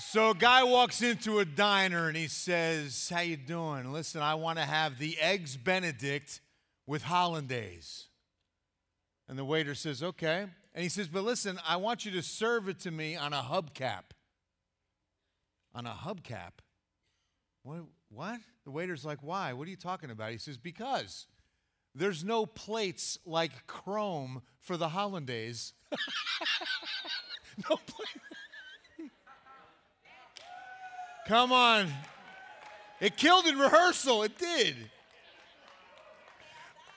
So a guy walks into a diner and he says, "How you doing? Listen, I want to have the eggs Benedict with hollandaise." And the waiter says, "Okay." And he says, "But listen, I want you to serve it to me on a hubcap." On a hubcap? What? What? The waiter's like, "Why? What are you talking about?" He says, "Because there's no plates like chrome for the hollandaise." no plates. Come on. It killed in rehearsal. It did.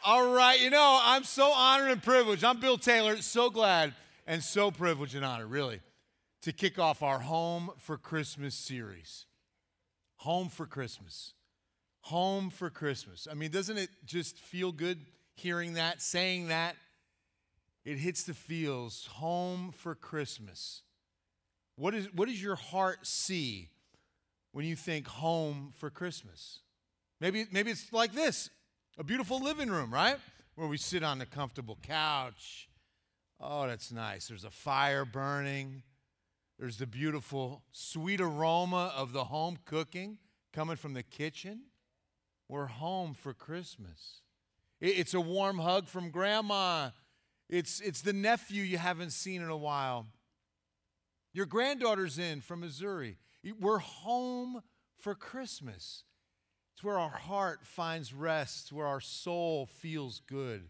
All right, you know, I'm so honored and privileged. I'm Bill Taylor, so glad and so privileged and honored, really, to kick off our Home for Christmas series. Home for Christmas. Home for Christmas. I mean, doesn't it just feel good hearing that, saying that? It hits the feels. Home for Christmas. What, is, what does your heart see when you think home for Christmas? Maybe, maybe it's like this a beautiful living room, right? Where we sit on a comfortable couch. Oh, that's nice. There's a fire burning. There's the beautiful, sweet aroma of the home cooking coming from the kitchen. We're home for Christmas. It's a warm hug from grandma. It's, it's the nephew you haven't seen in a while. Your granddaughter's in from Missouri. We're home for Christmas. It's where our heart finds rest, where our soul feels good.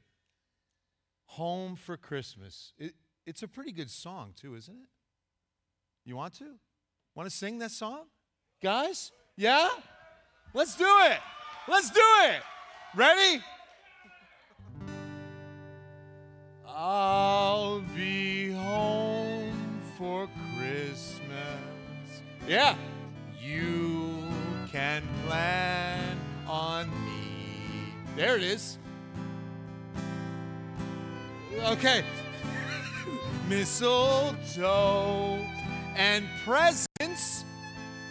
Home for Christmas. It, it's a pretty good song, too, isn't it? You want to? Want to sing that song? Guys? Yeah? Let's do it. Let's do it. Ready? I'll Yeah. You can plan on me. There it is. Okay. Mistletoe and presents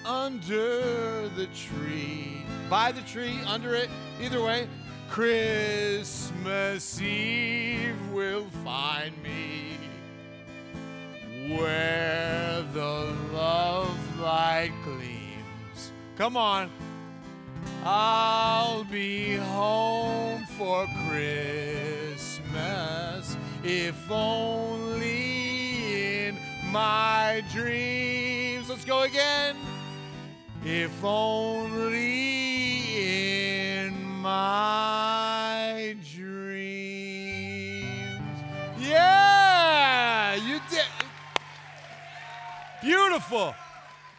under the tree. By the tree, under it, either way. Christmas Eve will find me where the love light gleams. Come on. I'll be home for Christmas if only in my dreams. Let's go again. If only in my dreams. Yeah, you did. Beautiful.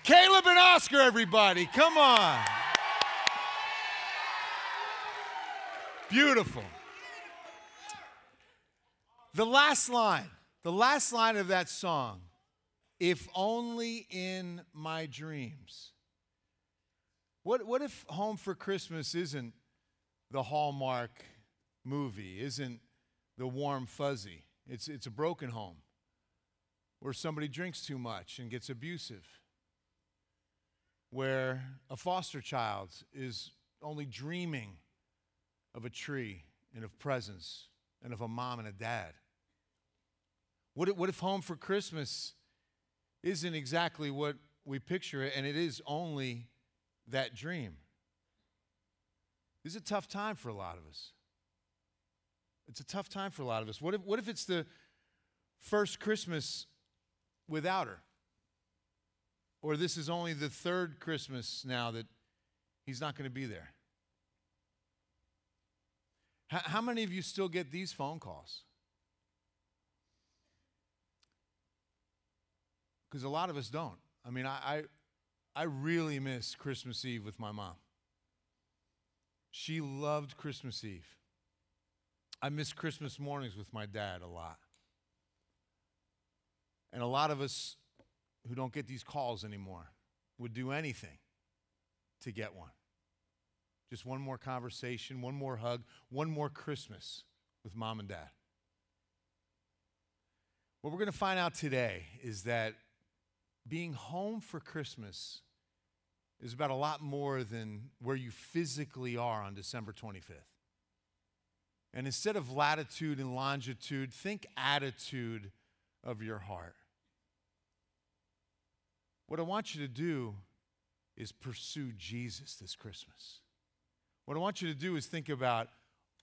Caleb and Oscar, everybody. Come on. Beautiful. The last line, the last line of that song, if only in my dreams. What, what if Home for Christmas isn't the Hallmark movie, isn't the warm fuzzy? It's, it's a broken home where somebody drinks too much and gets abusive, where a foster child is only dreaming of a tree and of presents and of a mom and a dad. What if, what if home for Christmas isn't exactly what we picture it and it is only that dream? This is a tough time for a lot of us. It's a tough time for a lot of us. What if, what if it's the first Christmas without her? Or this is only the third Christmas now that he's not going to be there? How, many of you still get these phone calls? Because a lot of us don't. I mean, I, I, I really miss Christmas Eve with my mom. She loved Christmas Eve. I miss Christmas mornings with my dad a lot. And a lot of us who don't get these calls anymore would do anything to get one. Just one more conversation, one more hug, one more Christmas with mom and dad. What we're going to find out today is that being home for Christmas is about a lot more than where you physically are on December 25th. And instead of latitude and longitude, think attitude of your heart. What I want you to do is pursue Jesus this Christmas. What I want you to do is think about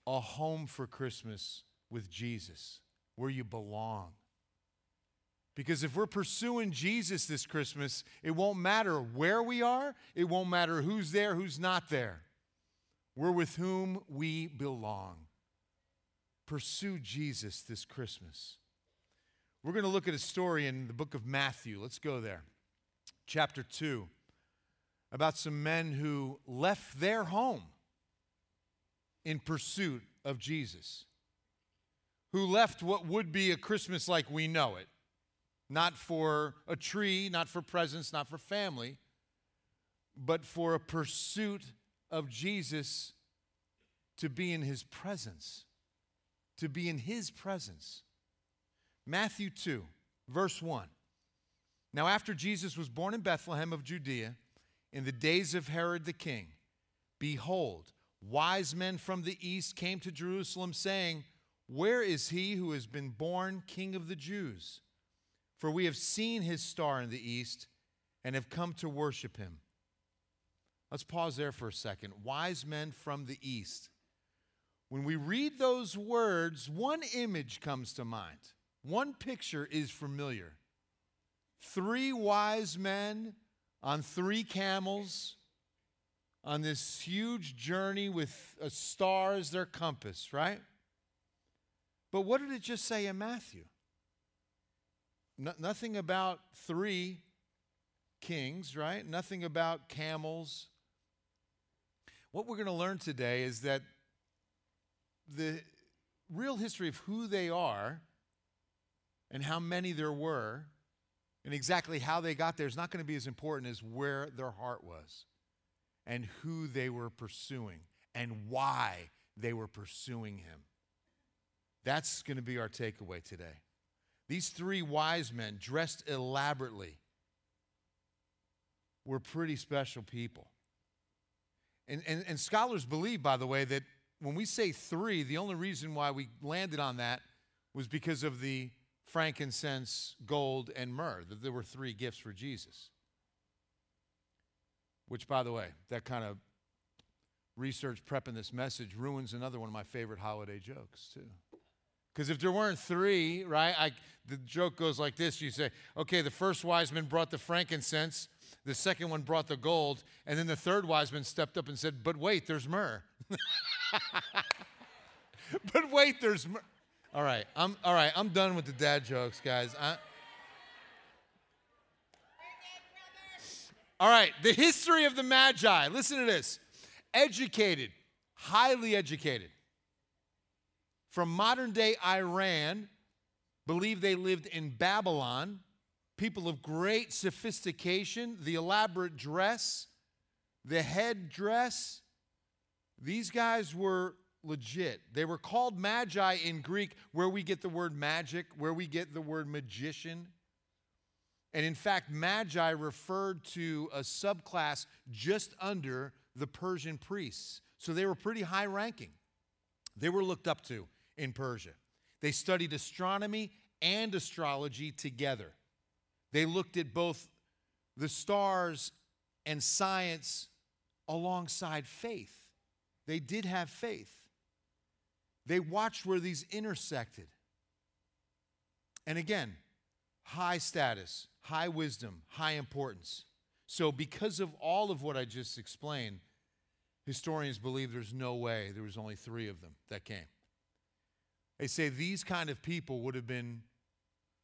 a home for Christmas with Jesus, where you belong. Because if we're pursuing Jesus this Christmas, it won't matter where we are, it won't matter who's there, who's not there. We're with whom we belong. Pursue Jesus this Christmas. We're going to look at a story in the book of Matthew. Let's go there. Chapter 2 about some men who left their home in pursuit of Jesus, who left what would be a Christmas like we know it, not for a tree, not for presents, not for family, but for a pursuit of Jesus to be in his presence, to be in his presence. Matthew 2, verse 1. Now, after Jesus was born in Bethlehem of Judea, in the days of Herod the king, behold, wise men from the east came to Jerusalem, saying, Where is he who has been born king of the Jews? For we have seen his star in the east and have come to worship him. Let's pause there for a second. Wise men from the east. When we read those words, one image comes to mind. One picture is familiar. Three wise men on three camels on this huge journey with a star as their compass, right? But what did it just say in Matthew? No, nothing about three kings, right? Nothing about camels. What we're going to learn today is that the real history of who they are and how many there were and exactly how they got there is not going to be as important as where their heart was and who they were pursuing and why they were pursuing him. That's going to be our takeaway today. These three wise men, dressed elaborately, were pretty special people. And, and, and scholars believe, by the way, that when we say three, the only reason why we landed on that was because of the frankincense, gold, and myrrh. There were three gifts for Jesus. Which, by the way, that kind of research prepping this message ruins another one of my favorite holiday jokes, too. Because if there weren't three, right, I, the joke goes like this you say, okay, the first wise man brought the frankincense, the second one brought the gold, and then the third wise man stepped up and said, but wait, there's myrrh. but wait, there's myrrh. All right, I'm all right. I'm done with the dad jokes, guys. I, all right, the history of the Magi. Listen to this: educated, highly educated, from modern day Iran, believe they lived in Babylon. People of great sophistication, the elaborate dress, the head dress. These guys were legit. They were called magi in Greek, where we get the word magic, where we get the word magician. And in fact, magi referred to a subclass just under the Persian priests. So they were pretty high ranking. They were looked up to in Persia. They studied astronomy and astrology together. They looked at both the stars and science alongside faith. They did have faith. They watched where these intersected. And again, high status, high wisdom, high importance. So, because of all of what I just explained, historians believe there's no way there was only three of them that came. They say these kind of people would have been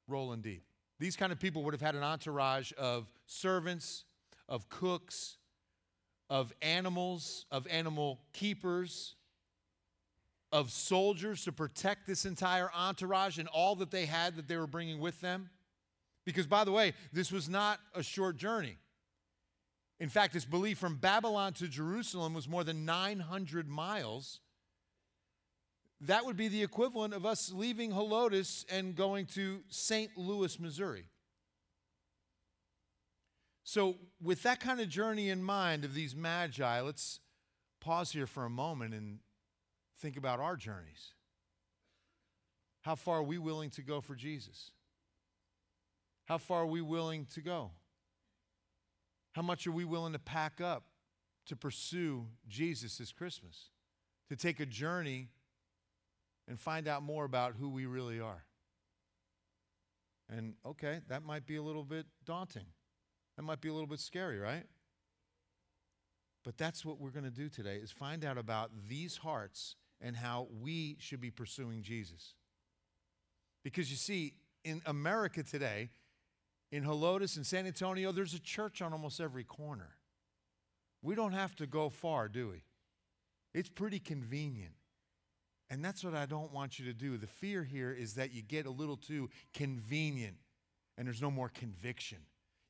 rolling deep. These kind of people would have had an entourage of servants, of cooks, of animals, of animal keepers, of soldiers to protect this entire entourage and all that they had that they were bringing with them. Because, by the way, this was not a short journey. In fact, it's believed from Babylon to Jerusalem was more than 900 miles. That would be the equivalent of us leaving Helotes and going to St. Louis, Missouri. So, with that kind of journey in mind of these magi, let's pause here for a moment and think about our journeys. How far are we willing to go for Jesus? How far are we willing to go? How much are we willing to pack up to pursue Jesus this Christmas? To take a journey and find out more about who we really are? And okay, that might be a little bit daunting. That might be a little bit scary, right? But that's what we're going to do today is find out about these hearts and how we should be pursuing Jesus. Because you see, in America today, in Helotes and San Antonio, there's a church on almost every corner. We don't have to go far, do we? It's pretty convenient. And that's what I don't want you to do. The fear here is that you get a little too convenient and there's no more conviction.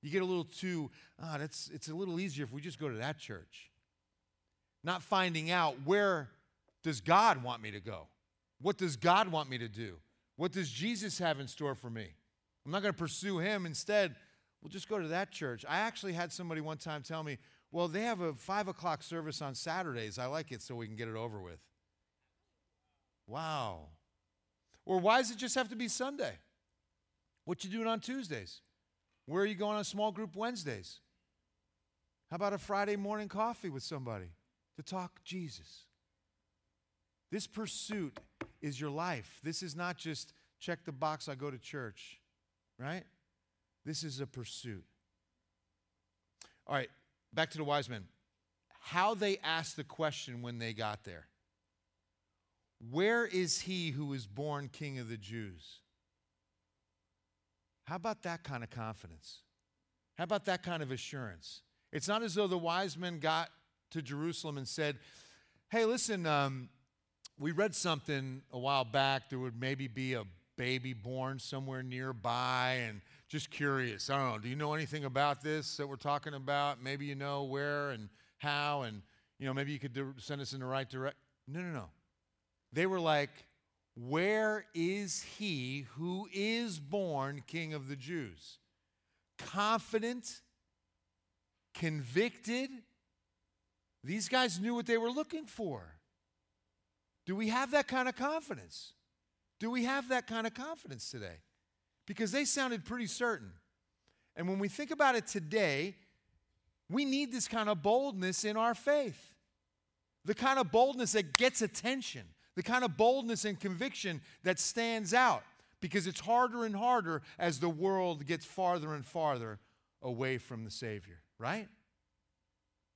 You get a little too, ah, that's, it's a little easier if we just go to that church. Not finding out where does God want me to go? What does God want me to do? What does Jesus have in store for me? I'm not going to pursue him. Instead, we'll just go to that church. I actually had somebody one time tell me, well, they have a five o'clock service on Saturdays. I like it so we can get it over with. Wow. Or why does it just have to be Sunday? What you doing on Tuesdays? Where are you going on small group Wednesdays? How about a Friday morning coffee with somebody to talk Jesus? This pursuit is your life. This is not just check the box, I go to church, right? This is a pursuit. All right, back to the wise men. How they asked the question when they got there. Where is he who is born king of the Jews? How about that kind of confidence? How about that kind of assurance? It's not as though the wise men got to Jerusalem and said, Hey, listen, um, we read something a while back. There would maybe be a baby born somewhere nearby, and just curious. I don't know. Do you know anything about this that we're talking about? Maybe you know where and how, and you know maybe you could send us in the right direction. No, no, no. They were like, Where is he who is born King of the Jews? Confident, convicted. These guys knew what they were looking for. Do we have that kind of confidence? Do we have that kind of confidence today? Because they sounded pretty certain. And when we think about it today, we need this kind of boldness in our faith. The kind of boldness that gets attention the kind of boldness and conviction that stands out because it's harder and harder as the world gets farther and farther away from the Savior, right?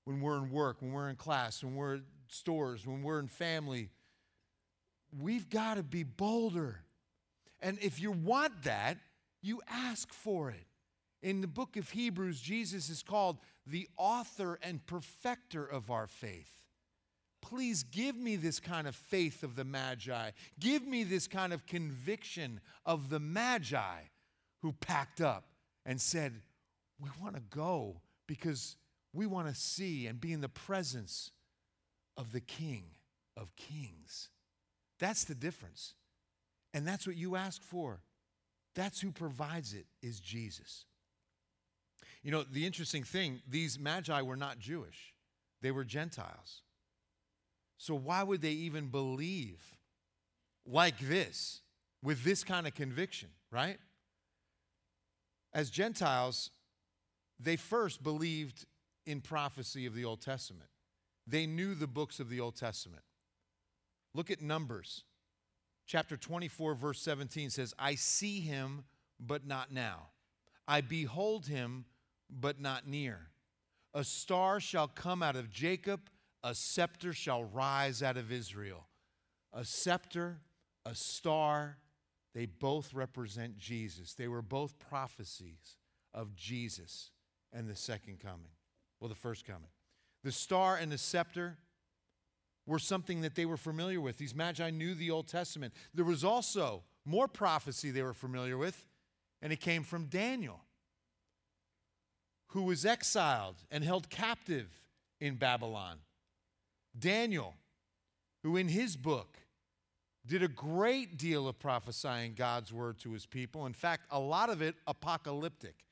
When we're in work, when we're in class, when we're in stores, when we're in family, we've got to be bolder. And if you want that, you ask for it. In the book of Hebrews, Jesus is called the author and perfecter of our faith please give me this kind of faith of the Magi. Give me this kind of conviction of the Magi who packed up and said, We want to go because we want to see and be in the presence of the King of Kings. That's the difference. And that's what you ask for. That's who provides it, is Jesus. You know, the interesting thing, these magi were not Jewish, they were Gentiles. So, why would they even believe like this with this kind of conviction, right? As Gentiles, they first believed in prophecy of the Old Testament, they knew the books of the Old Testament. Look at Numbers. Chapter 24, verse 17 says, I see him, but not now. I behold him, but not near. A star shall come out of Jacob a scepter shall rise out of Israel. A scepter, a star, they both represent Jesus. They were both prophecies of Jesus and the second coming, well, the first coming. The star and the scepter were something that they were familiar with. These magi knew the Old Testament. There was also more prophecy they were familiar with, and it came from Daniel, who was exiled and held captive in Babylon. Daniel, who in his book did a great deal of prophesying God's word to his people. In fact, a lot of it apocalyptic.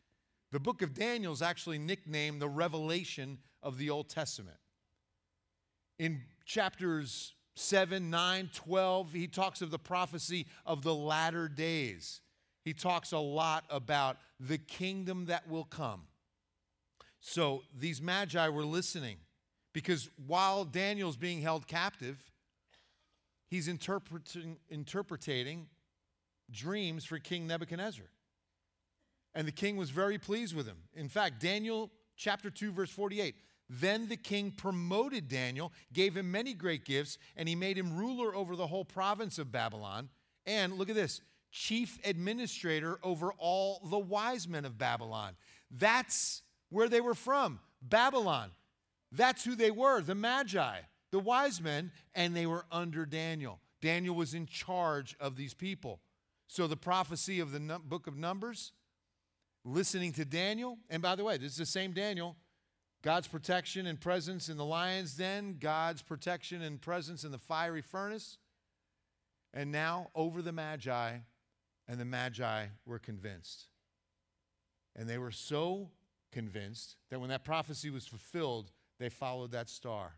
The book of Daniel is actually nicknamed the revelation of the Old Testament. In chapters 7, 9, 12, he talks of the prophecy of the latter days. He talks a lot about the kingdom that will come. So these magi were listening because while Daniel's being held captive, he's interpreting, interpreting dreams for King Nebuchadnezzar. And the king was very pleased with him. In fact, Daniel chapter 2, verse 48. Then the king promoted Daniel, gave him many great gifts, and he made him ruler over the whole province of Babylon. And look at this chief administrator over all the wise men of Babylon. That's where they were from Babylon. That's who they were, the Magi, the wise men, and they were under Daniel. Daniel was in charge of these people. So the prophecy of the book of Numbers, listening to Daniel, and by the way, this is the same Daniel. God's protection and presence in the lion's den, God's protection and presence in the fiery furnace. And now over the Magi, and the Magi were convinced. And they were so convinced that when that prophecy was fulfilled, they followed that star.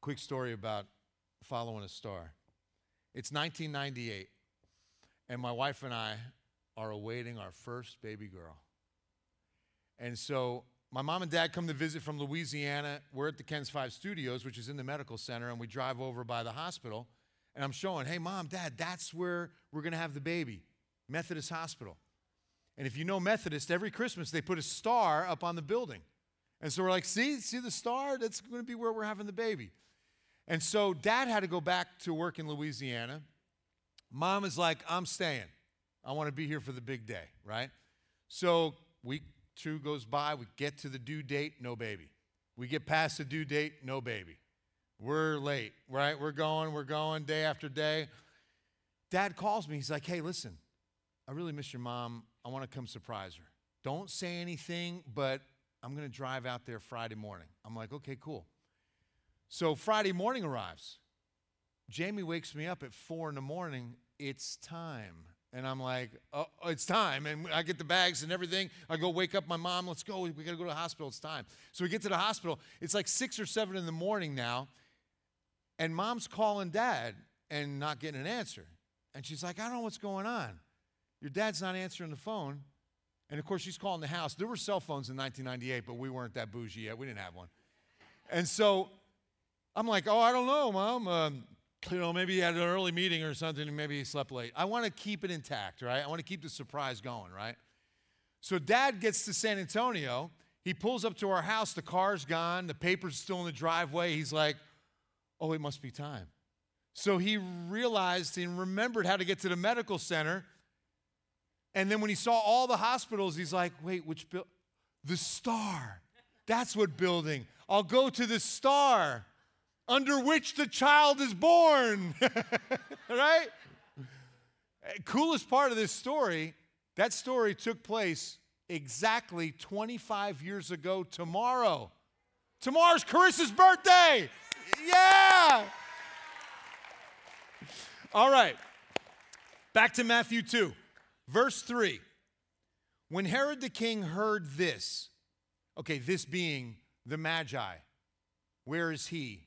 Quick story about following a star. It's 1998, and my wife and I are awaiting our first baby girl. And so my mom and dad come to visit from Louisiana. We're at the KENS 5 Studios, which is in the medical center, and we drive over by the hospital. And I'm showing, hey, mom, dad, that's where we're going to have the baby, Methodist Hospital. And if you know Methodist, every Christmas they put a star up on the building. And so we're like, see, see the star? That's going to be where we're having the baby. And so dad had to go back to work in Louisiana. Mom is like, I'm staying. I want to be here for the big day, right? So week two goes by, we get to the due date, no baby. We get past the due date, no baby. We're late, right? We're going, we're going day after day. Dad calls me. He's like, hey, listen, I really miss your mom. I want to come surprise her. Don't say anything, but I'm going to drive out there Friday morning. I'm like, okay, cool. So Friday morning arrives. Jamie wakes me up at four in the morning. It's time. And I'm like, oh, it's time. And I get the bags and everything. I go wake up my mom. Let's go. We got to go to the hospital. It's time. So we get to the hospital. It's like six or seven in the morning now. And mom's calling dad and not getting an answer. And she's like, I don't know what's going on. Your dad's not answering the phone. And of course, she's calling the house. There were cell phones in 1998, but we weren't that bougie yet. We didn't have one. And so I'm like, oh, I don't know, mom. Um, you know, maybe he had an early meeting or something, and maybe he slept late. I want to keep it intact, right? I want to keep the surprise going, right? So dad gets to San Antonio. He pulls up to our house. The car's gone. The paper's still in the driveway. He's like, oh, it must be time. So he realized and remembered how to get to the medical center and then when he saw all the hospitals, he's like, wait, which building? The star. That's what building. I'll go to the star under which the child is born. right? Coolest part of this story that story took place exactly 25 years ago tomorrow. Tomorrow's Carissa's birthday. Yeah. All right. Back to Matthew 2. Verse 3 When Herod the king heard this, okay, this being the Magi, where is he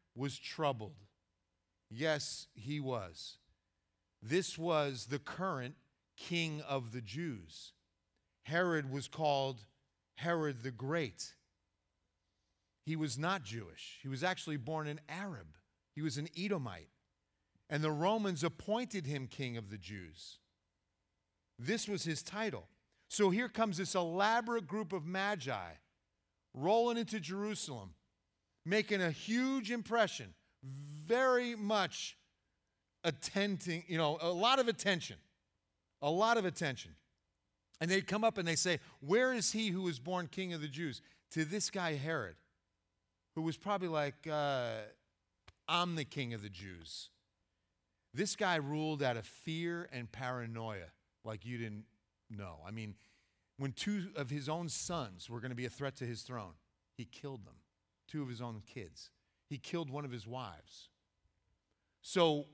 was troubled. Yes, he was. This was the current king of the Jews. Herod was called Herod the Great. He was not Jewish. He was actually born an Arab. He was an Edomite. And the Romans appointed him king of the Jews. This was his title. So here comes this elaborate group of magi rolling into Jerusalem, making a huge impression, very much attending, you know, a lot of attention. A lot of attention. And they'd come up and they say, Where is he who was born king of the Jews? To this guy, Herod who was probably like, uh, I'm the king of the Jews. This guy ruled out of fear and paranoia like you didn't know. I mean, when two of his own sons were going to be a threat to his throne, he killed them, two of his own kids. He killed one of his wives. So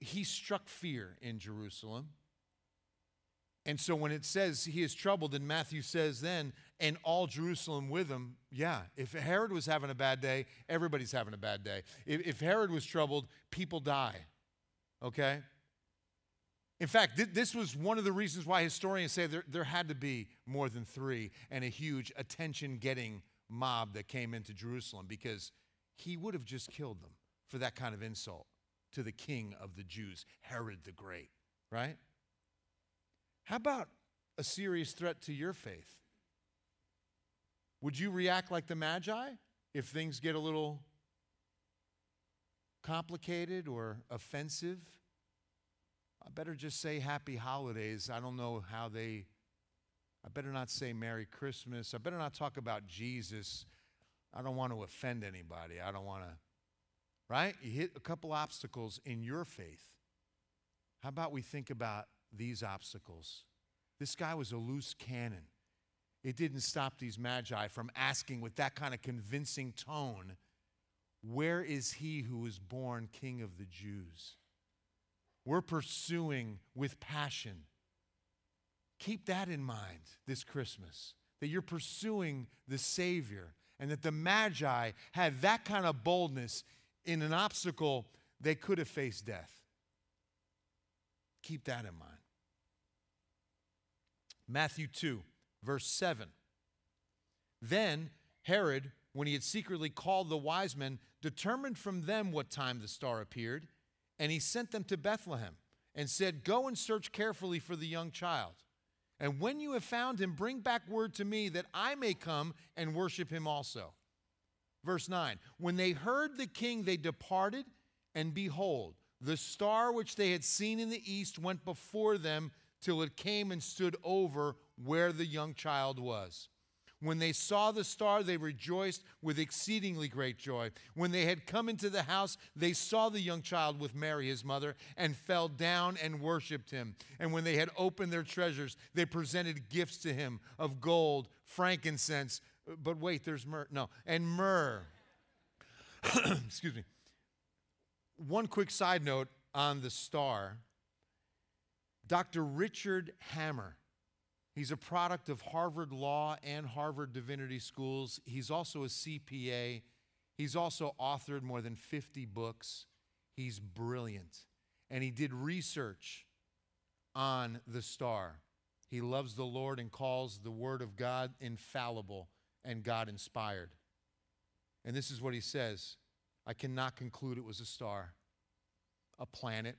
he struck fear in Jerusalem. And so when it says he is troubled, and Matthew says then, and all Jerusalem with him, yeah, if Herod was having a bad day, everybody's having a bad day. If, if Herod was troubled, people die. Okay? In fact, th- this was one of the reasons why historians say there, there had to be more than three and a huge attention getting mob that came into Jerusalem because he would have just killed them for that kind of insult to the king of the Jews, Herod the Great, right? How about a serious threat to your faith? Would you react like the Magi if things get a little complicated or offensive? I better just say happy holidays. I don't know how they, I better not say Merry Christmas. I better not talk about Jesus. I don't want to offend anybody. I don't want to, right? You hit a couple obstacles in your faith. How about we think about these obstacles? This guy was a loose cannon. It didn't stop these magi from asking with that kind of convincing tone, Where is he who was born king of the Jews? We're pursuing with passion. Keep that in mind this Christmas, that you're pursuing the Savior, and that the Magi had that kind of boldness in an obstacle they could have faced death. Keep that in mind. Matthew 2, verse 7. Then Herod, when he had secretly called the wise men, determined from them what time the star appeared, and he sent them to Bethlehem and said, Go and search carefully for the young child. And when you have found him, bring back word to me that I may come and worship him also. Verse 9 When they heard the king, they departed, and behold, the star which they had seen in the east went before them till it came and stood over where the young child was. When they saw the star, they rejoiced with exceedingly great joy. When they had come into the house, they saw the young child with Mary, his mother, and fell down and worshiped him. And when they had opened their treasures, they presented gifts to him of gold, frankincense, but wait, there's myrrh. No, and myrrh. Excuse me. One quick side note on the star Dr. Richard Hammer. He's a product of Harvard Law and Harvard Divinity Schools. He's also a CPA. He's also authored more than 50 books. He's brilliant. And he did research on the star. He loves the Lord and calls the Word of God infallible and God inspired. And this is what he says I cannot conclude it was a star, a planet,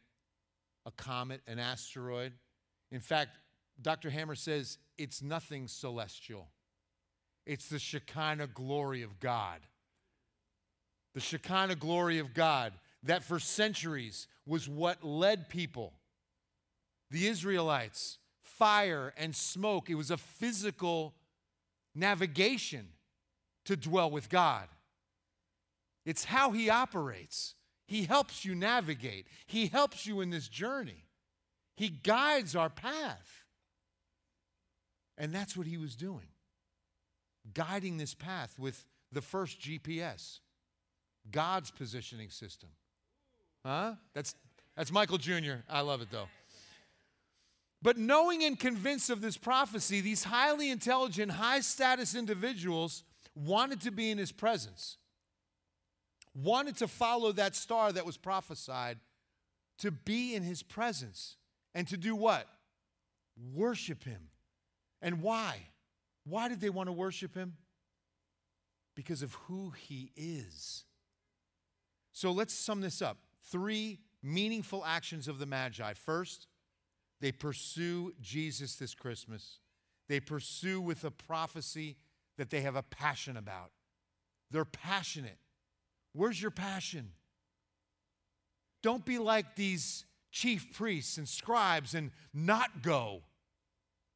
a comet, an asteroid. In fact, Dr. Hammer says it's nothing celestial, it's the Shekinah glory of God. The Shekinah glory of God that for centuries was what led people, the Israelites, fire and smoke. It was a physical navigation to dwell with God. It's how He operates. He helps you navigate, He helps you in this journey, He guides our path. And that's what He was doing, guiding this path with the first GPS, God's positioning system. Huh? That's, that's Michael Jr. I love it though. But knowing and convinced of this prophecy, these highly intelligent, high status individuals wanted to be in his presence wanted to follow that star that was prophesied to be in his presence and to do what? Worship him. And why? Why did they want to worship him? Because of who he is. So let's sum this up. Three meaningful actions of the Magi. First, they pursue Jesus this Christmas. They pursue with a prophecy that they have a passion about. They're passionate. Where's your passion? Don't be like these chief priests and scribes and not go.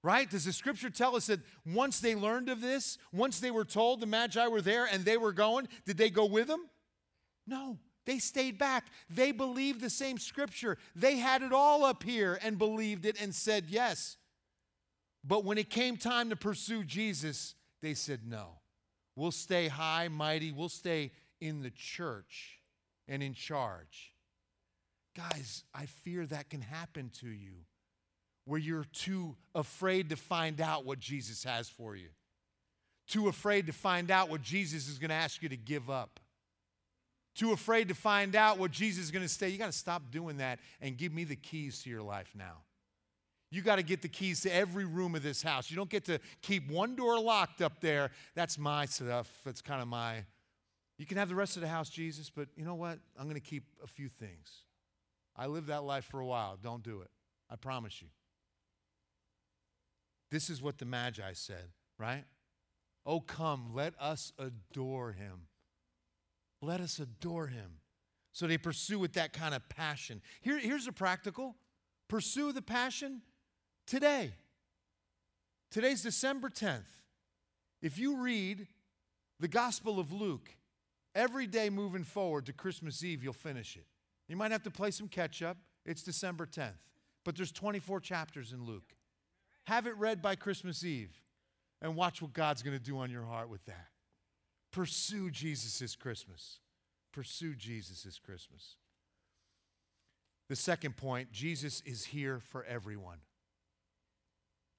Right? Does the scripture tell us that once they learned of this, once they were told the Magi were there and they were going, did they go with them? No, they stayed back. They believed the same scripture. They had it all up here and believed it and said yes. But when it came time to pursue Jesus, they said, No. We'll stay high, mighty. We'll stay in the church and in charge. Guys, I fear that can happen to you where you're too afraid to find out what Jesus has for you, too afraid to find out what Jesus is going to ask you to give up, too afraid to find out what Jesus is going to say. You got to stop doing that and give me the keys to your life now. You got to get the keys to every room of this house. You don't get to keep one door locked up there. That's my stuff. That's kind of my. You can have the rest of the house, Jesus, but you know what? I'm going to keep a few things. I lived that life for a while. Don't do it. I promise you. This is what the Magi said, right? Oh, come, let us adore him. Let us adore him. So they pursue with that kind of passion. Here, here's a practical pursue the passion today. Today's December 10th. If you read the Gospel of Luke every day moving forward to Christmas Eve, you'll finish it. You might have to play some catch up. It's December 10th. But there's 24 chapters in Luke. Have it read by Christmas Eve and watch what God's going to do on your heart with that. Pursue Jesus' this Christmas. Pursue Jesus' this Christmas. The second point Jesus is here for everyone.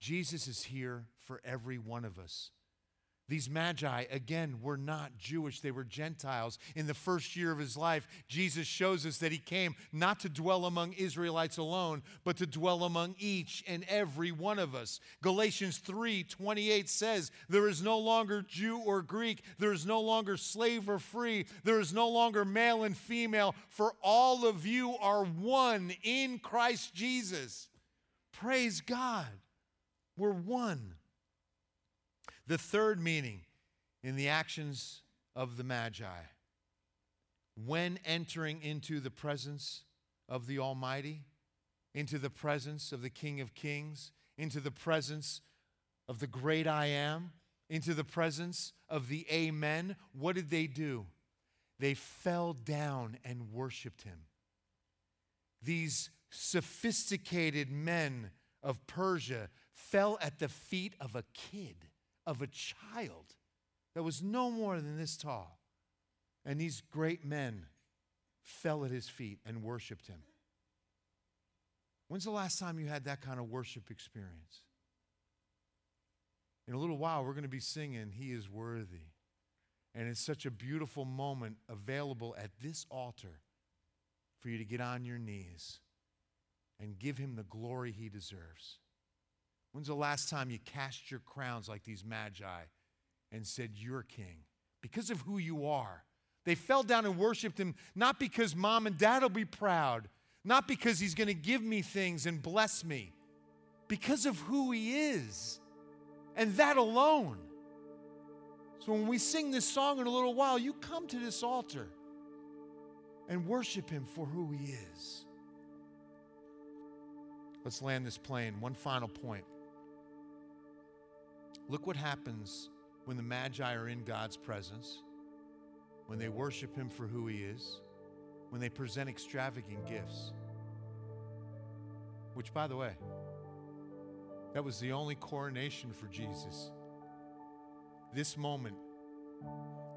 Jesus is here for every one of us. These magi, again, were not Jewish, they were Gentiles. In the first year of his life, Jesus shows us that he came not to dwell among Israelites alone, but to dwell among each and every one of us. Galatians 3 28 says, There is no longer Jew or Greek, there is no longer slave or free, there is no longer male and female, for all of you are one in Christ Jesus. Praise God. We're one. The third meaning in the actions of the Magi when entering into the presence of the Almighty, into the presence of the King of Kings, into the presence of the great I am, into the presence of the Amen, what did they do? They fell down and worshiped him. These sophisticated men of Persia fell at the feet of a kid, of a child that was no more than this tall. And these great men fell at his feet and worshiped him. When's the last time you had that kind of worship experience? In a little while, we're going to be singing, He is Worthy. And it's such a beautiful moment available at this altar for you to get on your knees and give Him the glory He deserves. When's the last time you cast your crowns like these magi and said, You're king? Because of who you are. They fell down and worshiped him, not because mom and dad will be proud, not because he's going to give me things and bless me, because of who he is. And that alone. So when we sing this song in a little while, you come to this altar and worship him for who he is. Let's land this plane. One final point. Look what happens when the Magi are in God's presence, when they worship Him for who He is, when they present extravagant gifts. Which, by the way, that was the only coronation for Jesus. This moment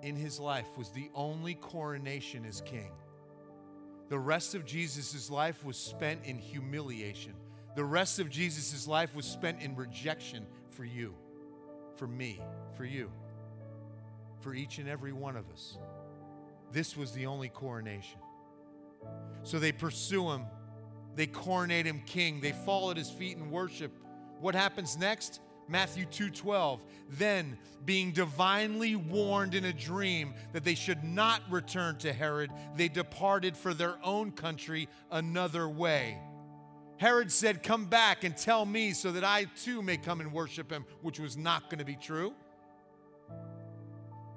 in his life was the only coronation as king. The rest of Jesus' life was spent in humiliation. The rest of Jesus' life was spent in rejection for you for me, for you, for each and every one of us. This was the only coronation. So they pursue him, they coronate him king, they fall at his feet and worship. What happens next? Matthew 2:12 Then being divinely warned in a dream that they should not return to Herod they departed for their own country another way Herod said, Come back and tell me so that I too may come and worship him, which was not going to be true.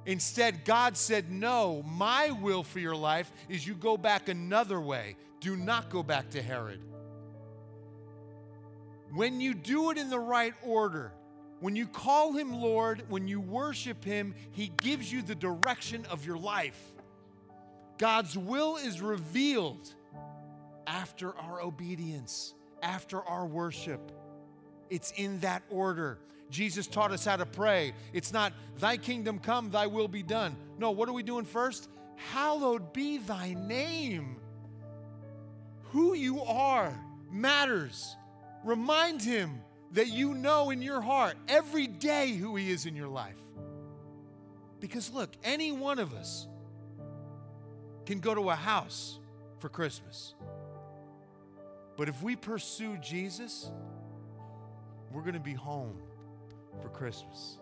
Instead, God said, No, my will for your life is you go back another way. Do not go back to Herod. When you do it in the right order, when you call him Lord, when you worship him, he gives you the direction of your life. God's will is revealed after our obedience, after our worship. It's in that order. Jesus taught us how to pray. It's not, Thy kingdom come, Thy will be done. No, what are we doing first? Hallowed be Thy name. Who you are matters. Remind Him that you know in your heart every day who He is in your life. Because look, any one of us can go to a house for Christmas. But if we pursue Jesus, we're going to be home for Christmas.